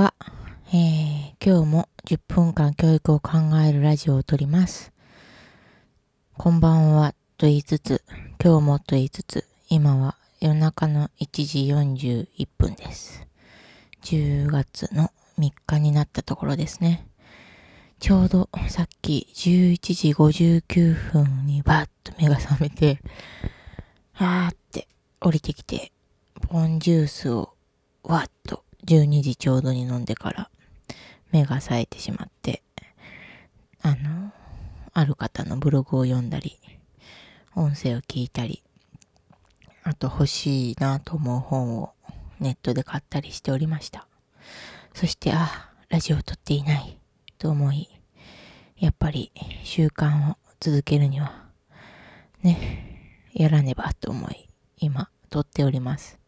は、えー、今日も10分間教育を考えるラジオを撮ります。こんばんはと言いつつ、今日もと言いつつ、今は夜中の1時41分です。10月の3日になったところですね。ちょうどさっき11時59分にバッと目が覚めて、あーって降りてきて、ポンジュースをわっと12時ちょうどに飲んでから目が冴えてしまって、あの、ある方のブログを読んだり、音声を聞いたり、あと欲しいなと思う本をネットで買ったりしておりました。そして、あ、ラジオを撮っていないと思い、やっぱり習慣を続けるには、ね、やらねばと思い、今撮っております。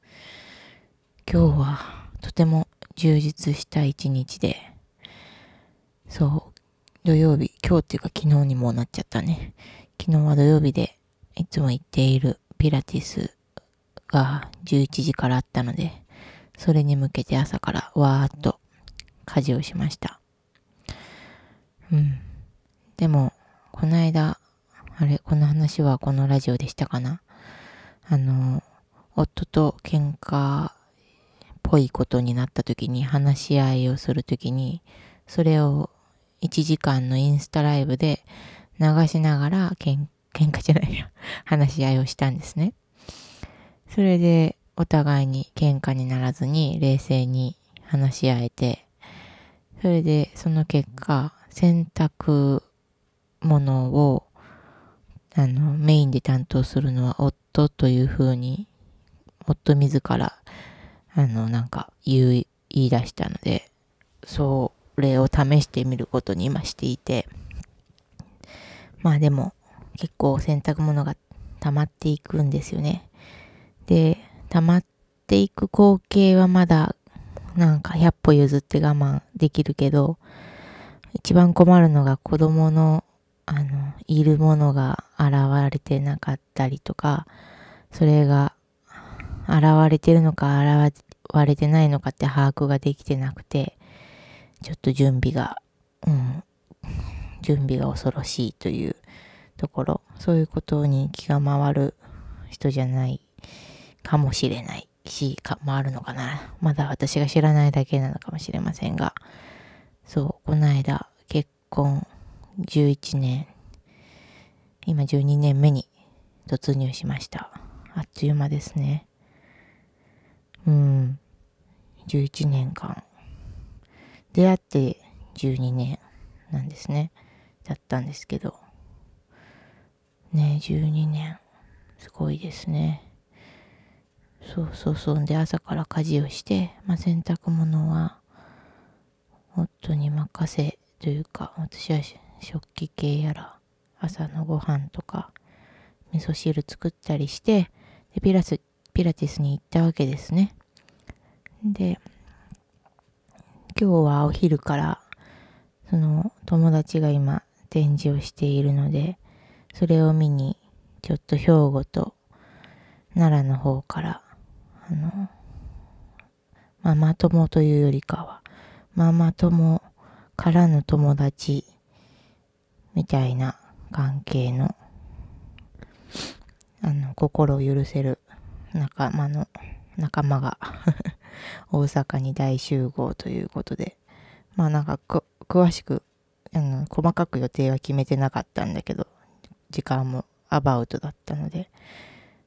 今日はとても充実した一日で、そう、土曜日、今日っていうか昨日にもなっちゃったね。昨日は土曜日でいつも行っているピラティスが11時からあったので、それに向けて朝からわーっと家事をしました。うん。でも、この間、あれ、この話はこのラジオでしたかな？あの、夫と喧嘩ぽいことになった時に話し合いをする時に、それを1時間のインスタライブで流しながらけん喧嘩じゃないや、話し合いをしたんですね。それでお互いに喧嘩にならずに冷静に話し合えて、それでその結果、洗濯物をあのメインで担当するのは夫というふうに、夫自ら、あの、なんか言い、言い出したので、それを試してみることに今していて、まあでも結構洗濯物が溜まっていくんですよね。で、溜まっていく光景はまだなんか100歩譲って我慢できるけど、一番困るのが子供のあの、いるものが現れてなかったりとか、それが現れてるのか現割れてないのかって把握ができてなくて、ちょっと準備が、うん、準備が恐ろしいというところ、そういうことに気が回る人じゃないかもしれないし、か回るのかな。まだ私が知らないだけなのかもしれませんが、そう、この間結婚11年、今12年目に突入しました。あっという間ですね。うん。11年間。出会って12年なんですね。だったんですけど。ね12年。すごいですね。そうそうそう。で、朝から家事をして、まあ、洗濯物は、夫に任せというか、私は食器系やら、朝のご飯とか、味噌汁作ったりして、でピラスピラティスに行ったわけですね。で、今日はお昼から、その友達が今展示をしているので、それを見に、ちょっと兵庫と奈良の方から、あの、ママ友というよりかは、ママ友からの友達みたいな関係の、あの、心を許せる仲間の、仲間が 大阪に大集合ということで、まあなんか、詳しく、あの、細かく予定は決めてなかったんだけど、時間もアバウトだったので、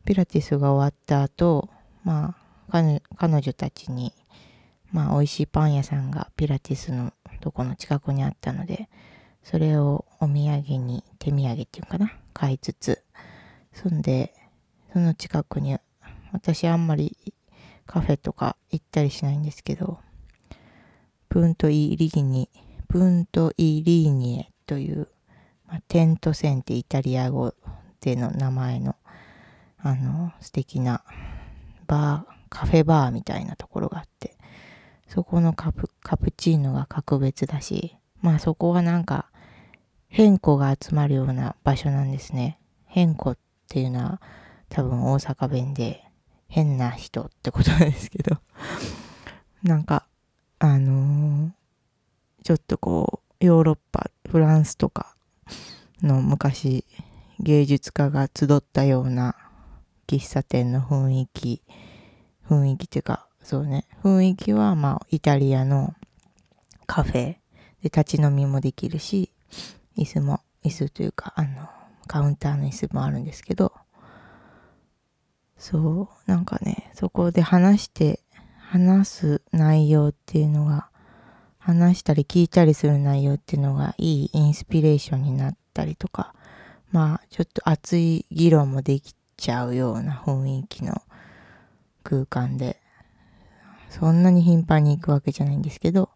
ピラティスが終わった後、まあ、彼女たちに、まあ、美味しいパン屋さんがピラティスのとこの近くにあったので、それをお土産に、手土産っていうかな、買いつつ、そんで、その近くに、私あんまりカフェとか行ったりしないんですけど、プントイリーニ、プントイリーニエという、まあ、テント線ってイタリア語での名前の、あの、素敵なバー、カフェバーみたいなところがあって、そこのカプカプチーノが格別だし、まあそこはなんか変子が集まるような場所なんですね。変子っていうのは多分大阪弁で変な人ってことなんですけど、なんかあのー、ちょっとこう、ヨーロッパ、フランスとかの昔、芸術家が集ったような喫茶店の雰囲気、雰囲気っていうか、そうね、雰囲気はまあ、イタリアのカフェで立ち飲みもできるし、椅子も、椅子というか、あの、カウンターの椅子もあるんですけど、そう、なんかね、そこで話して、話す内容っていうのが、話したり聞いたりする内容っていうのがいいインスピレーションになったりとか、まあ、ちょっと熱い議論もできちゃうような雰囲気の空間で、そんなに頻繁に行くわけじゃないんですけど、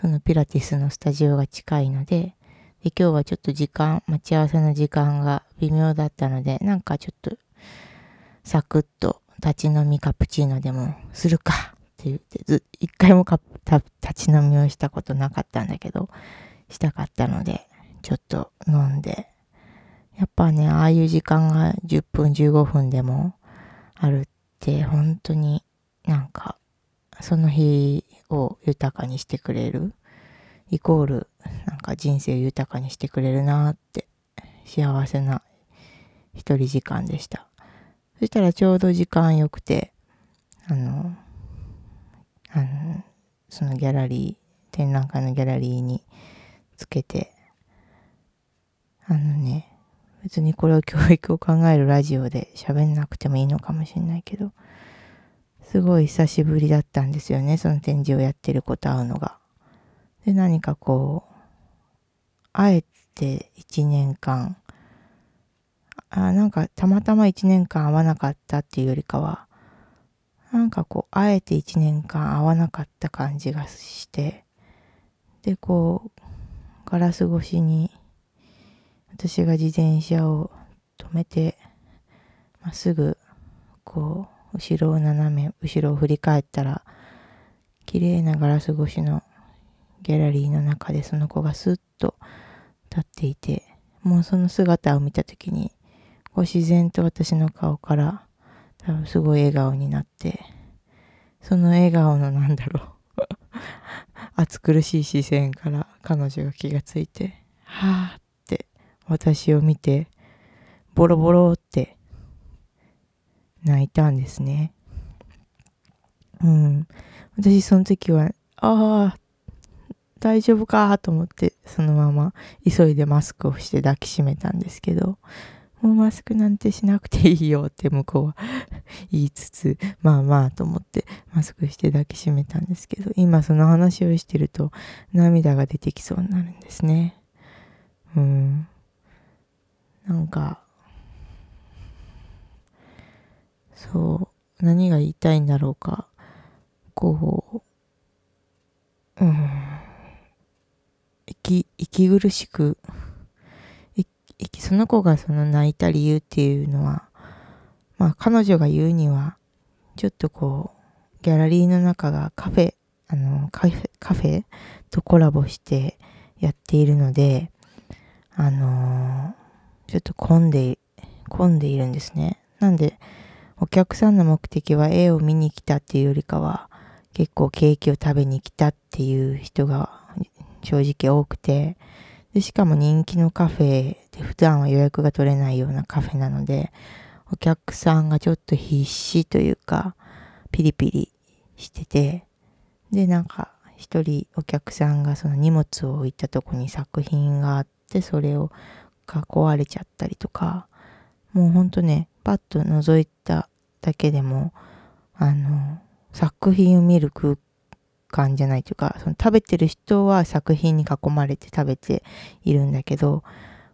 そのピラティスのスタジオが近いので、で、今日はちょっと時間、待ち合わせの時間が微妙だったので、なんかちょっと、サクッと立ち飲みカプチーノでもするかって言って、ず一回も立ち飲みをしたことなかったんだけど、したかったので、ちょっと飲んで、やっぱね、ああいう時間が10分15分でもあるって、本当になんか、その日を豊かにしてくれるイコールなんか人生を豊かにしてくれるなって幸せな一人時間でした。そしたらちょうど時間良くて、あの、あの、そのギャラリー、展覧会のギャラリーにつけて、あのね、別にこれを教育を考えるラジオで喋んなくてもいいのかもしれないけど、すごい久しぶりだったんですよね、その展示をやってる子と会うのが。で、何かこう、あえて一年間、あなんかたまたま一年間会わなかったっていうよりかは、なんかこう、あえて一年間会わなかった感じがして、で、こう、ガラス越しに、私が自転車を止めて、まっすぐ、こう、後ろを斜め、後ろを振り返ったら、綺麗なガラス越しのギャラリーの中でその子がスッと立っていて、もうその姿を見た時に、こう自然と私の顔から多分すごい笑顔になって、その笑顔のなんだろう暑苦しい視線から彼女が気がついて、はぁって私を見て、ボロボロって泣いたんですね。うん。私その時は、ああ、大丈夫かと思ってそのまま急いでマスクをして抱きしめたんですけど、もうマスクなんてしなくていいよって向こうは言いつつ、まあまあと思ってマスクして抱きしめたんですけど、今その話をしてると涙が出てきそうになるんですね。うん。なんか、そう、何が言いたいんだろうか。こう、うん。息、息苦しく、その子がその泣いた理由っていうのは、まあ彼女が言うには、ちょっとこう、ギャラリーの中がカフェ、あの、カフェ、カフェとコラボしてやっているので、あのー、ちょっと混んで、混んでいるんですね。なんで、お客さんの目的は絵を見に来たっていうよりかは、結構ケーキを食べに来たっていう人が正直多くて、で、しかも人気のカフェで普段は予約が取れないようなカフェなので、お客さんがちょっと必死というか、ピリピリしてて、で、なんか一人お客さんがその荷物を置いたとこに作品があって、それをが壊れちゃったりとか、もうほんとね、パッと覗いただけでも、あの、作品を見る空感じゃないというか、その食べてる人は作品に囲まれて食べているんだけど、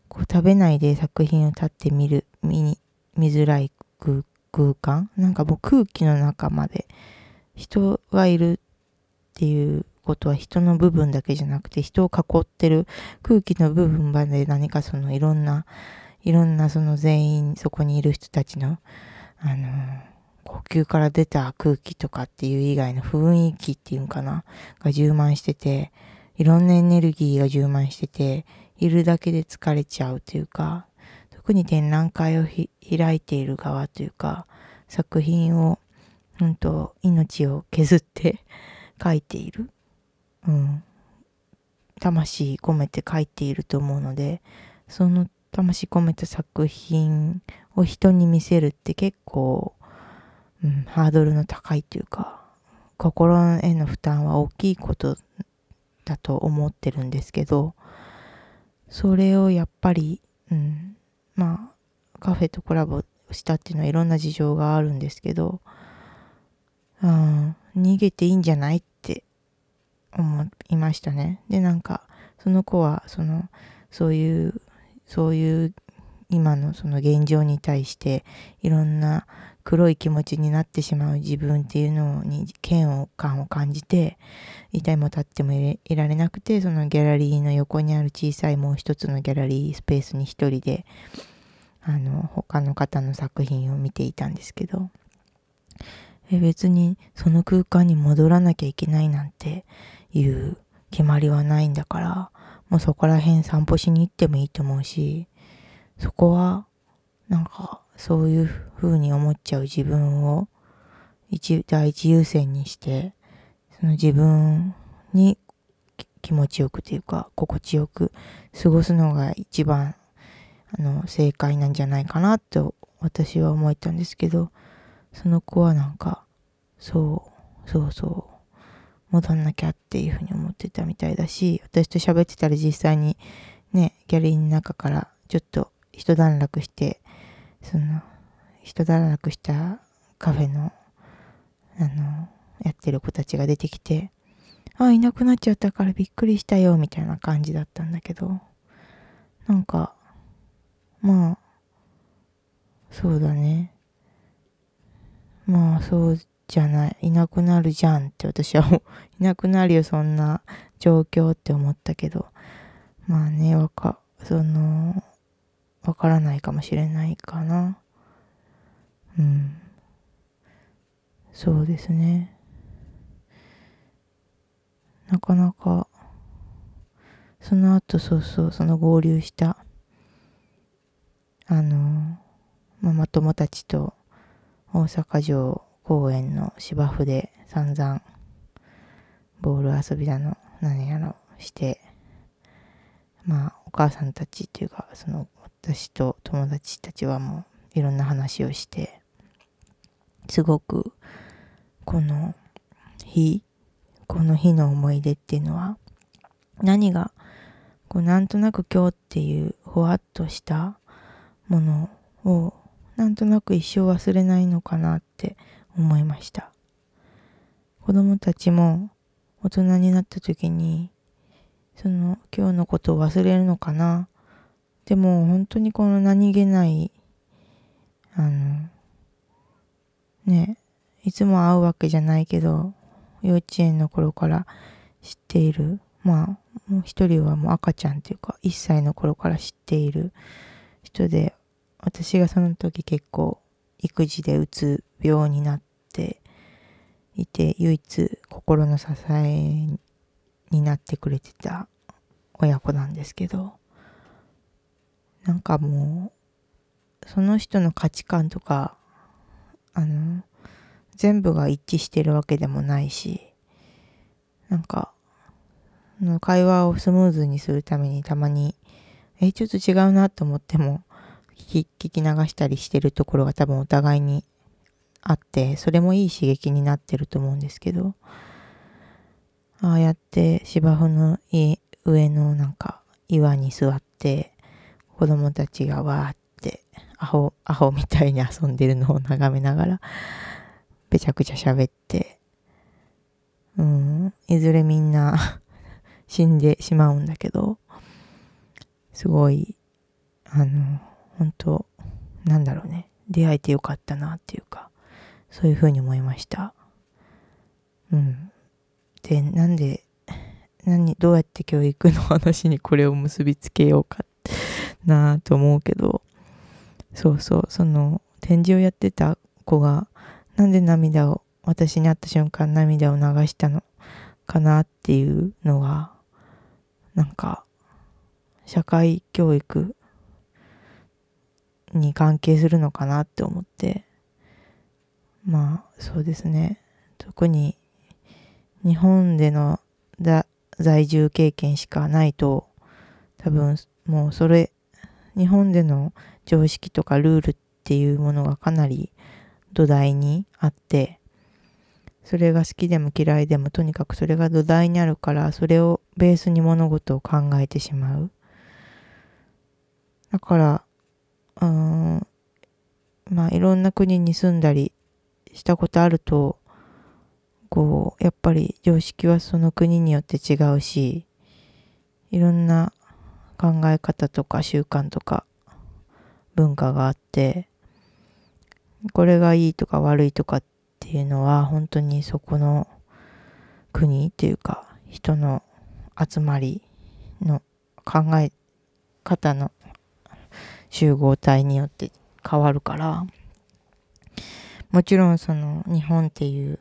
こう食べないで作品を立って見る、見に、見づらい空間？なんかもう空気の中まで人がいるっていうことは人の部分だけじゃなくて人を囲ってる空気の部分まで何かそのいろんな、いろんなその全員そこにいる人たちの、あの呼吸から出た空気とかっていう以外の雰囲気っていうんかなが充満してて、いろんなエネルギーが充満してて、いるだけで疲れちゃうというか、特に展覧会を開いている側というか、作品を、本当命を削って書いている。うん。魂込めて書いていると思うので、その魂込めた作品を人に見せるって結構、うん、ハードルの高いというか、心への負担は大きいことだと思ってるんですけど、それをやっぱり、うん、まあ、カフェとコラボしたっていうのはいろんな事情があるんですけど、うん、逃げていいんじゃないって思いましたね。で、なんか、その子は、その、そういう、そういう今のその現状に対していろんな黒い気持ちになってしまう自分っていうのに嫌悪感を感じて痛いも立ってもいられなくてそのギャラリーの横にある小さいもう一つのギャラリースペースに一人であの他の方の作品を見ていたんですけど。え別にその空間に戻らなきゃいけないなんていう決まりはないんだからもうそこら辺散歩しに行ってもいいと思うしそこは、なんか、そういう風に思っちゃう自分を一、第一優先にして、その自分に気持ちよくというか、心地よく過ごすのが一番、あの、正解なんじゃないかなと私は思えたんですけど、その子はなんか、そう、そうそう、戻んなきゃっていうふうに思ってたみたいだし、私と喋ってたら実際にね、ギャラリーの中からちょっと一段落して、その、一段落したカフェの、あの、やってる子たちが出てきて、あ、いなくなっちゃったからびっくりしたよ、みたいな感じだったんだけど、なんか、まあ、そうだね。まあ、そうじゃない。いなくなるじゃんって私は、いなくなるよ、そんな状況って思ったけど、まあね、わか、その、わからないかもしれないかな。うん。そうですね。なかなか、その後そうそう、その合流した、あの、ママ友たちと大阪城公園の芝生で散々ボール遊びだの何やろしてまあお母さんたちっていうかその私と友達たちはもういろんな話をしてすごくこの日この日の思い出っていうのは何がこうなんとなく今日っていうほわっとしたものをなんとなく一生忘れないのかなって思いました。子供たちも大人になった時にその今日のことを忘れるのかなでも本当にこの何気ない、あの、ね、いつも会うわけじゃないけど、幼稚園の頃から知っている、まあ、もう一人はもう赤ちゃんっていうか、1歳の頃から知っている人で、私がその時結構育児でうつ病になっていて、唯一心の支えになってくれてた親子なんですけど、なんかもう、その人の価値観とか、あの、全部が一致してるわけでもないし、なんか、の会話をスムーズにするためにたまに、え、ちょっと違うなと思っても聞き、流したりしてるところが多分お互いにあって、それもいい刺激になってると思うんですけど、ああやって芝生の上のなんか岩に座って、子供たちがわーってアホ、アホみたいに遊んでるのを眺めながら、ぺちゃくちゃ喋って、うん、いずれみんな 死んでしまうんだけど、すごい、あの、本当なんだろうね、出会えてよかったなっていうか、そういうふうに思いました。うん。で、なんで、何、どうやって教育の話にこれを結びつけようかなと思うけど、そうそう、その展示をやってた子が、なんで涙を、私に会った瞬間涙を流したのかなっていうのが、なんか、社会教育に関係するのかなって思って、まあ、そうですね。特に日本での在住経験しかないと多分もうそれ日本での常識とかルールっていうものがかなり土台にあってそれが好きでも嫌いでもとにかくそれが土台にあるからそれをベースに物事を考えてしまう。だからうんまあいろんな国に住んだりしたことあるとこうやっぱり常識はその国によって違うしいろんな考え方とか習慣とか文化があってこれがいいとか悪いとかっていうのは本当にそこの国っていうか人の集まりの考え方の集合体によって変わるからもちろんその日本っていう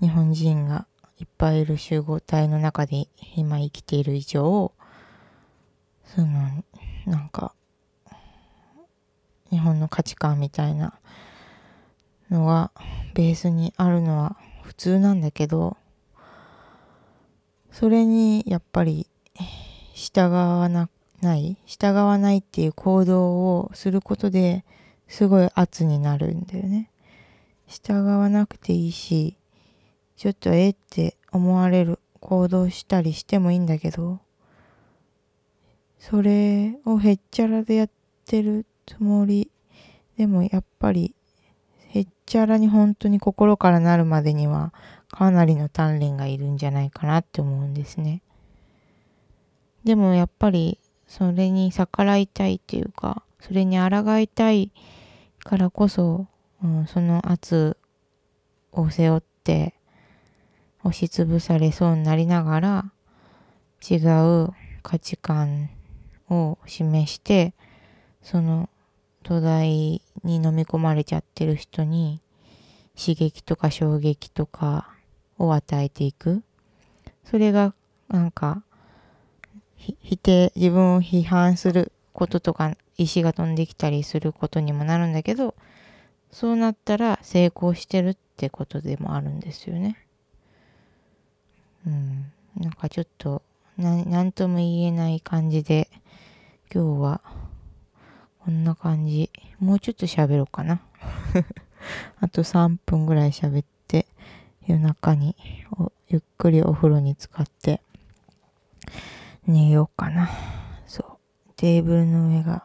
日本人がいっぱいいる集合体の中で今生きている以上そのなんか日本の価値観みたいなのがベースにあるのは普通なんだけどそれにやっぱり従わなない従わないっていう行動をすることですごい圧になるんだよね。従わなくていいしちょっとえって思われる行動したりしてもいいんだけどそれをへっちゃらでやってるつもりでもやっぱりへっちゃらに本当に心からなるまでにはかなりの鍛錬がいるんじゃないかなって思うんですね。でもやっぱりそれに逆らいたいっていうかそれに抗いたいからこそ、うん、その圧を背負って押しつぶされそうになりながら違う価値観を示してその土台に飲み込まれちゃってる人に刺激とか衝撃とかを与えていくそれがなんか否定自分を批判することとか石が飛んできたりすることにもなるんだけどそうなったら成功してるってことでもあるんですよね。うん、なんかちょっと何とも言えない感じで今日はこんな感じ。もうちょっと喋ろうかな。あと3分ぐらい喋って、夜中にゆっくりお風呂に浸かって寝ようかな。そう。テーブルの上が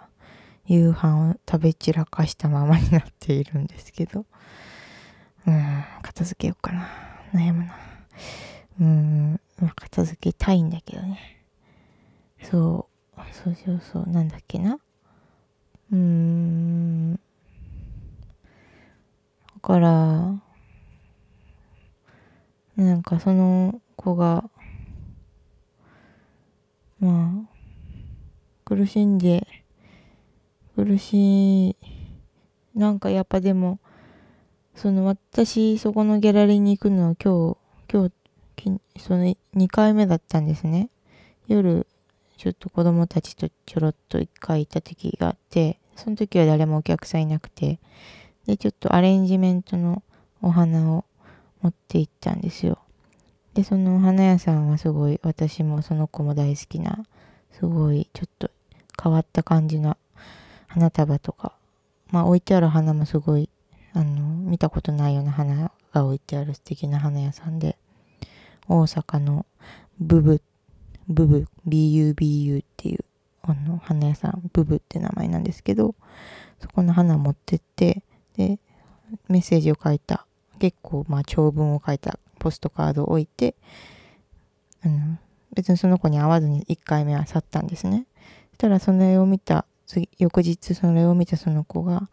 夕飯を食べ散らかしたままになっているんですけど。うん、片付けようかな。悩むな。うん、片付けたいんだけどね。そう。そうそうそう。なんだっけな？うーん。だから、なんかその子が、まあ、苦しんで、苦しい、なんかやっぱでも、その私、そこのギャラリーに行くのは今日、今日、その2回目だったんですね。夜ちょっと子供たちとちょろっと一回行った時があって、その時は誰もお客さんいなくて、で、ちょっとアレンジメントのお花を持って行ったんですよ。で、そのお花屋さんはすごい、私もその子も大好きな、すごいちょっと変わった感じの花束とか、まあ置いてある花もすごい、あの、見たことないような花が置いてある素敵な花屋さんで、大阪のブブっブブ、BUBU っていう、あの、花屋さん、ブブって名前なんですけど、そこの花持ってって、で、メッセージを書いた、結構、まあ、長文を書いたポストカードを置いて、あの、別にその子に会わずに1回目は去ったんですね。そしたら、それを見た、次、翌日それを見たその子が、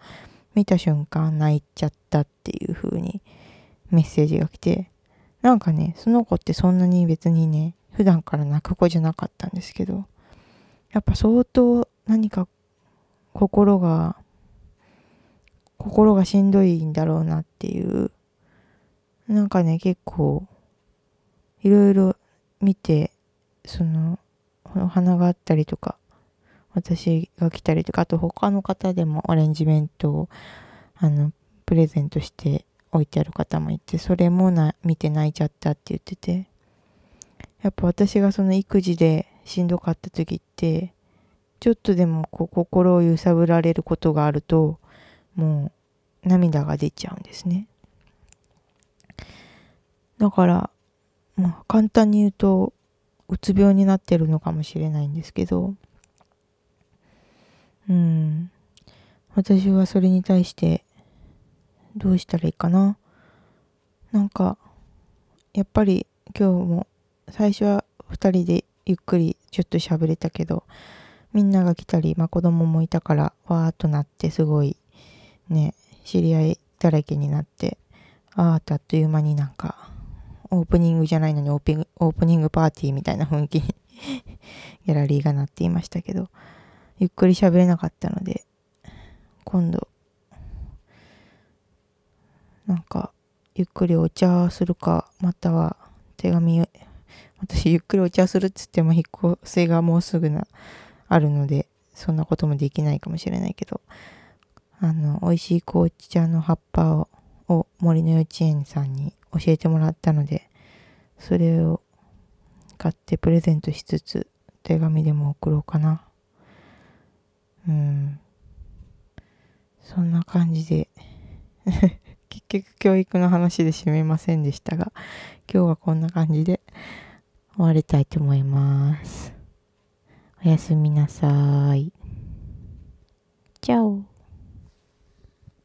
見た瞬間泣いちゃったっていう風にメッセージが来て、なんかね、その子ってそんなに別にね、普段から泣く子じゃなかったんですけど、やっぱ相当何か心が、心がしんどいんだろうなっていう、なんかね、結構、いろいろ見て、その、お花があったりとか、私が来たりとか、あと他の方でもアレンジメントを、あの、プレゼントして置いてある方もいて、それもな見て泣いちゃったって言ってて、やっぱ私がその育児でしんどかった時って、ちょっとでもこう心を揺さぶられることがあると、もう涙が出ちゃうんですね。だから、まあ簡単に言うと、うつ病になってるのかもしれないんですけど、うん。私はそれに対してどうしたらいいかな。なんか、やっぱり今日も最初は2人でゆっくりちょっと喋れたけど、みんなが来たり、まあ子供もいたからわーっとなってすごいね、知り合いだらけになって、あーっとあっという間になんか、オープニングじゃないのにオープオープニングパーティーみたいな雰囲気に ギャラリーがなっていましたけど、ゆっくり喋れなかったので、今度、なんか、ゆっくりお茶するか、または手紙、私ゆっくりお茶するっつっても引っ越しがもうすぐな、あるので、そんなこともできないかもしれないけど、あの、美味しい紅茶の葉っぱをを森の幼稚園さんに教えてもらったので、それを買ってプレゼントしつつ、手紙でも送ろうかな。うん。そんな感じで結局教育の話で締めませんでしたが、今日はこんな感じで終わりたいと思います。おやすみなさい。チャオ。